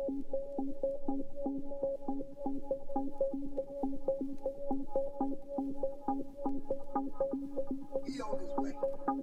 I got a relationship.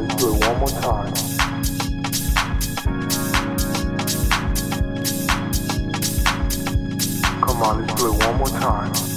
Let's do it one more time. Come on, let's do it one more time.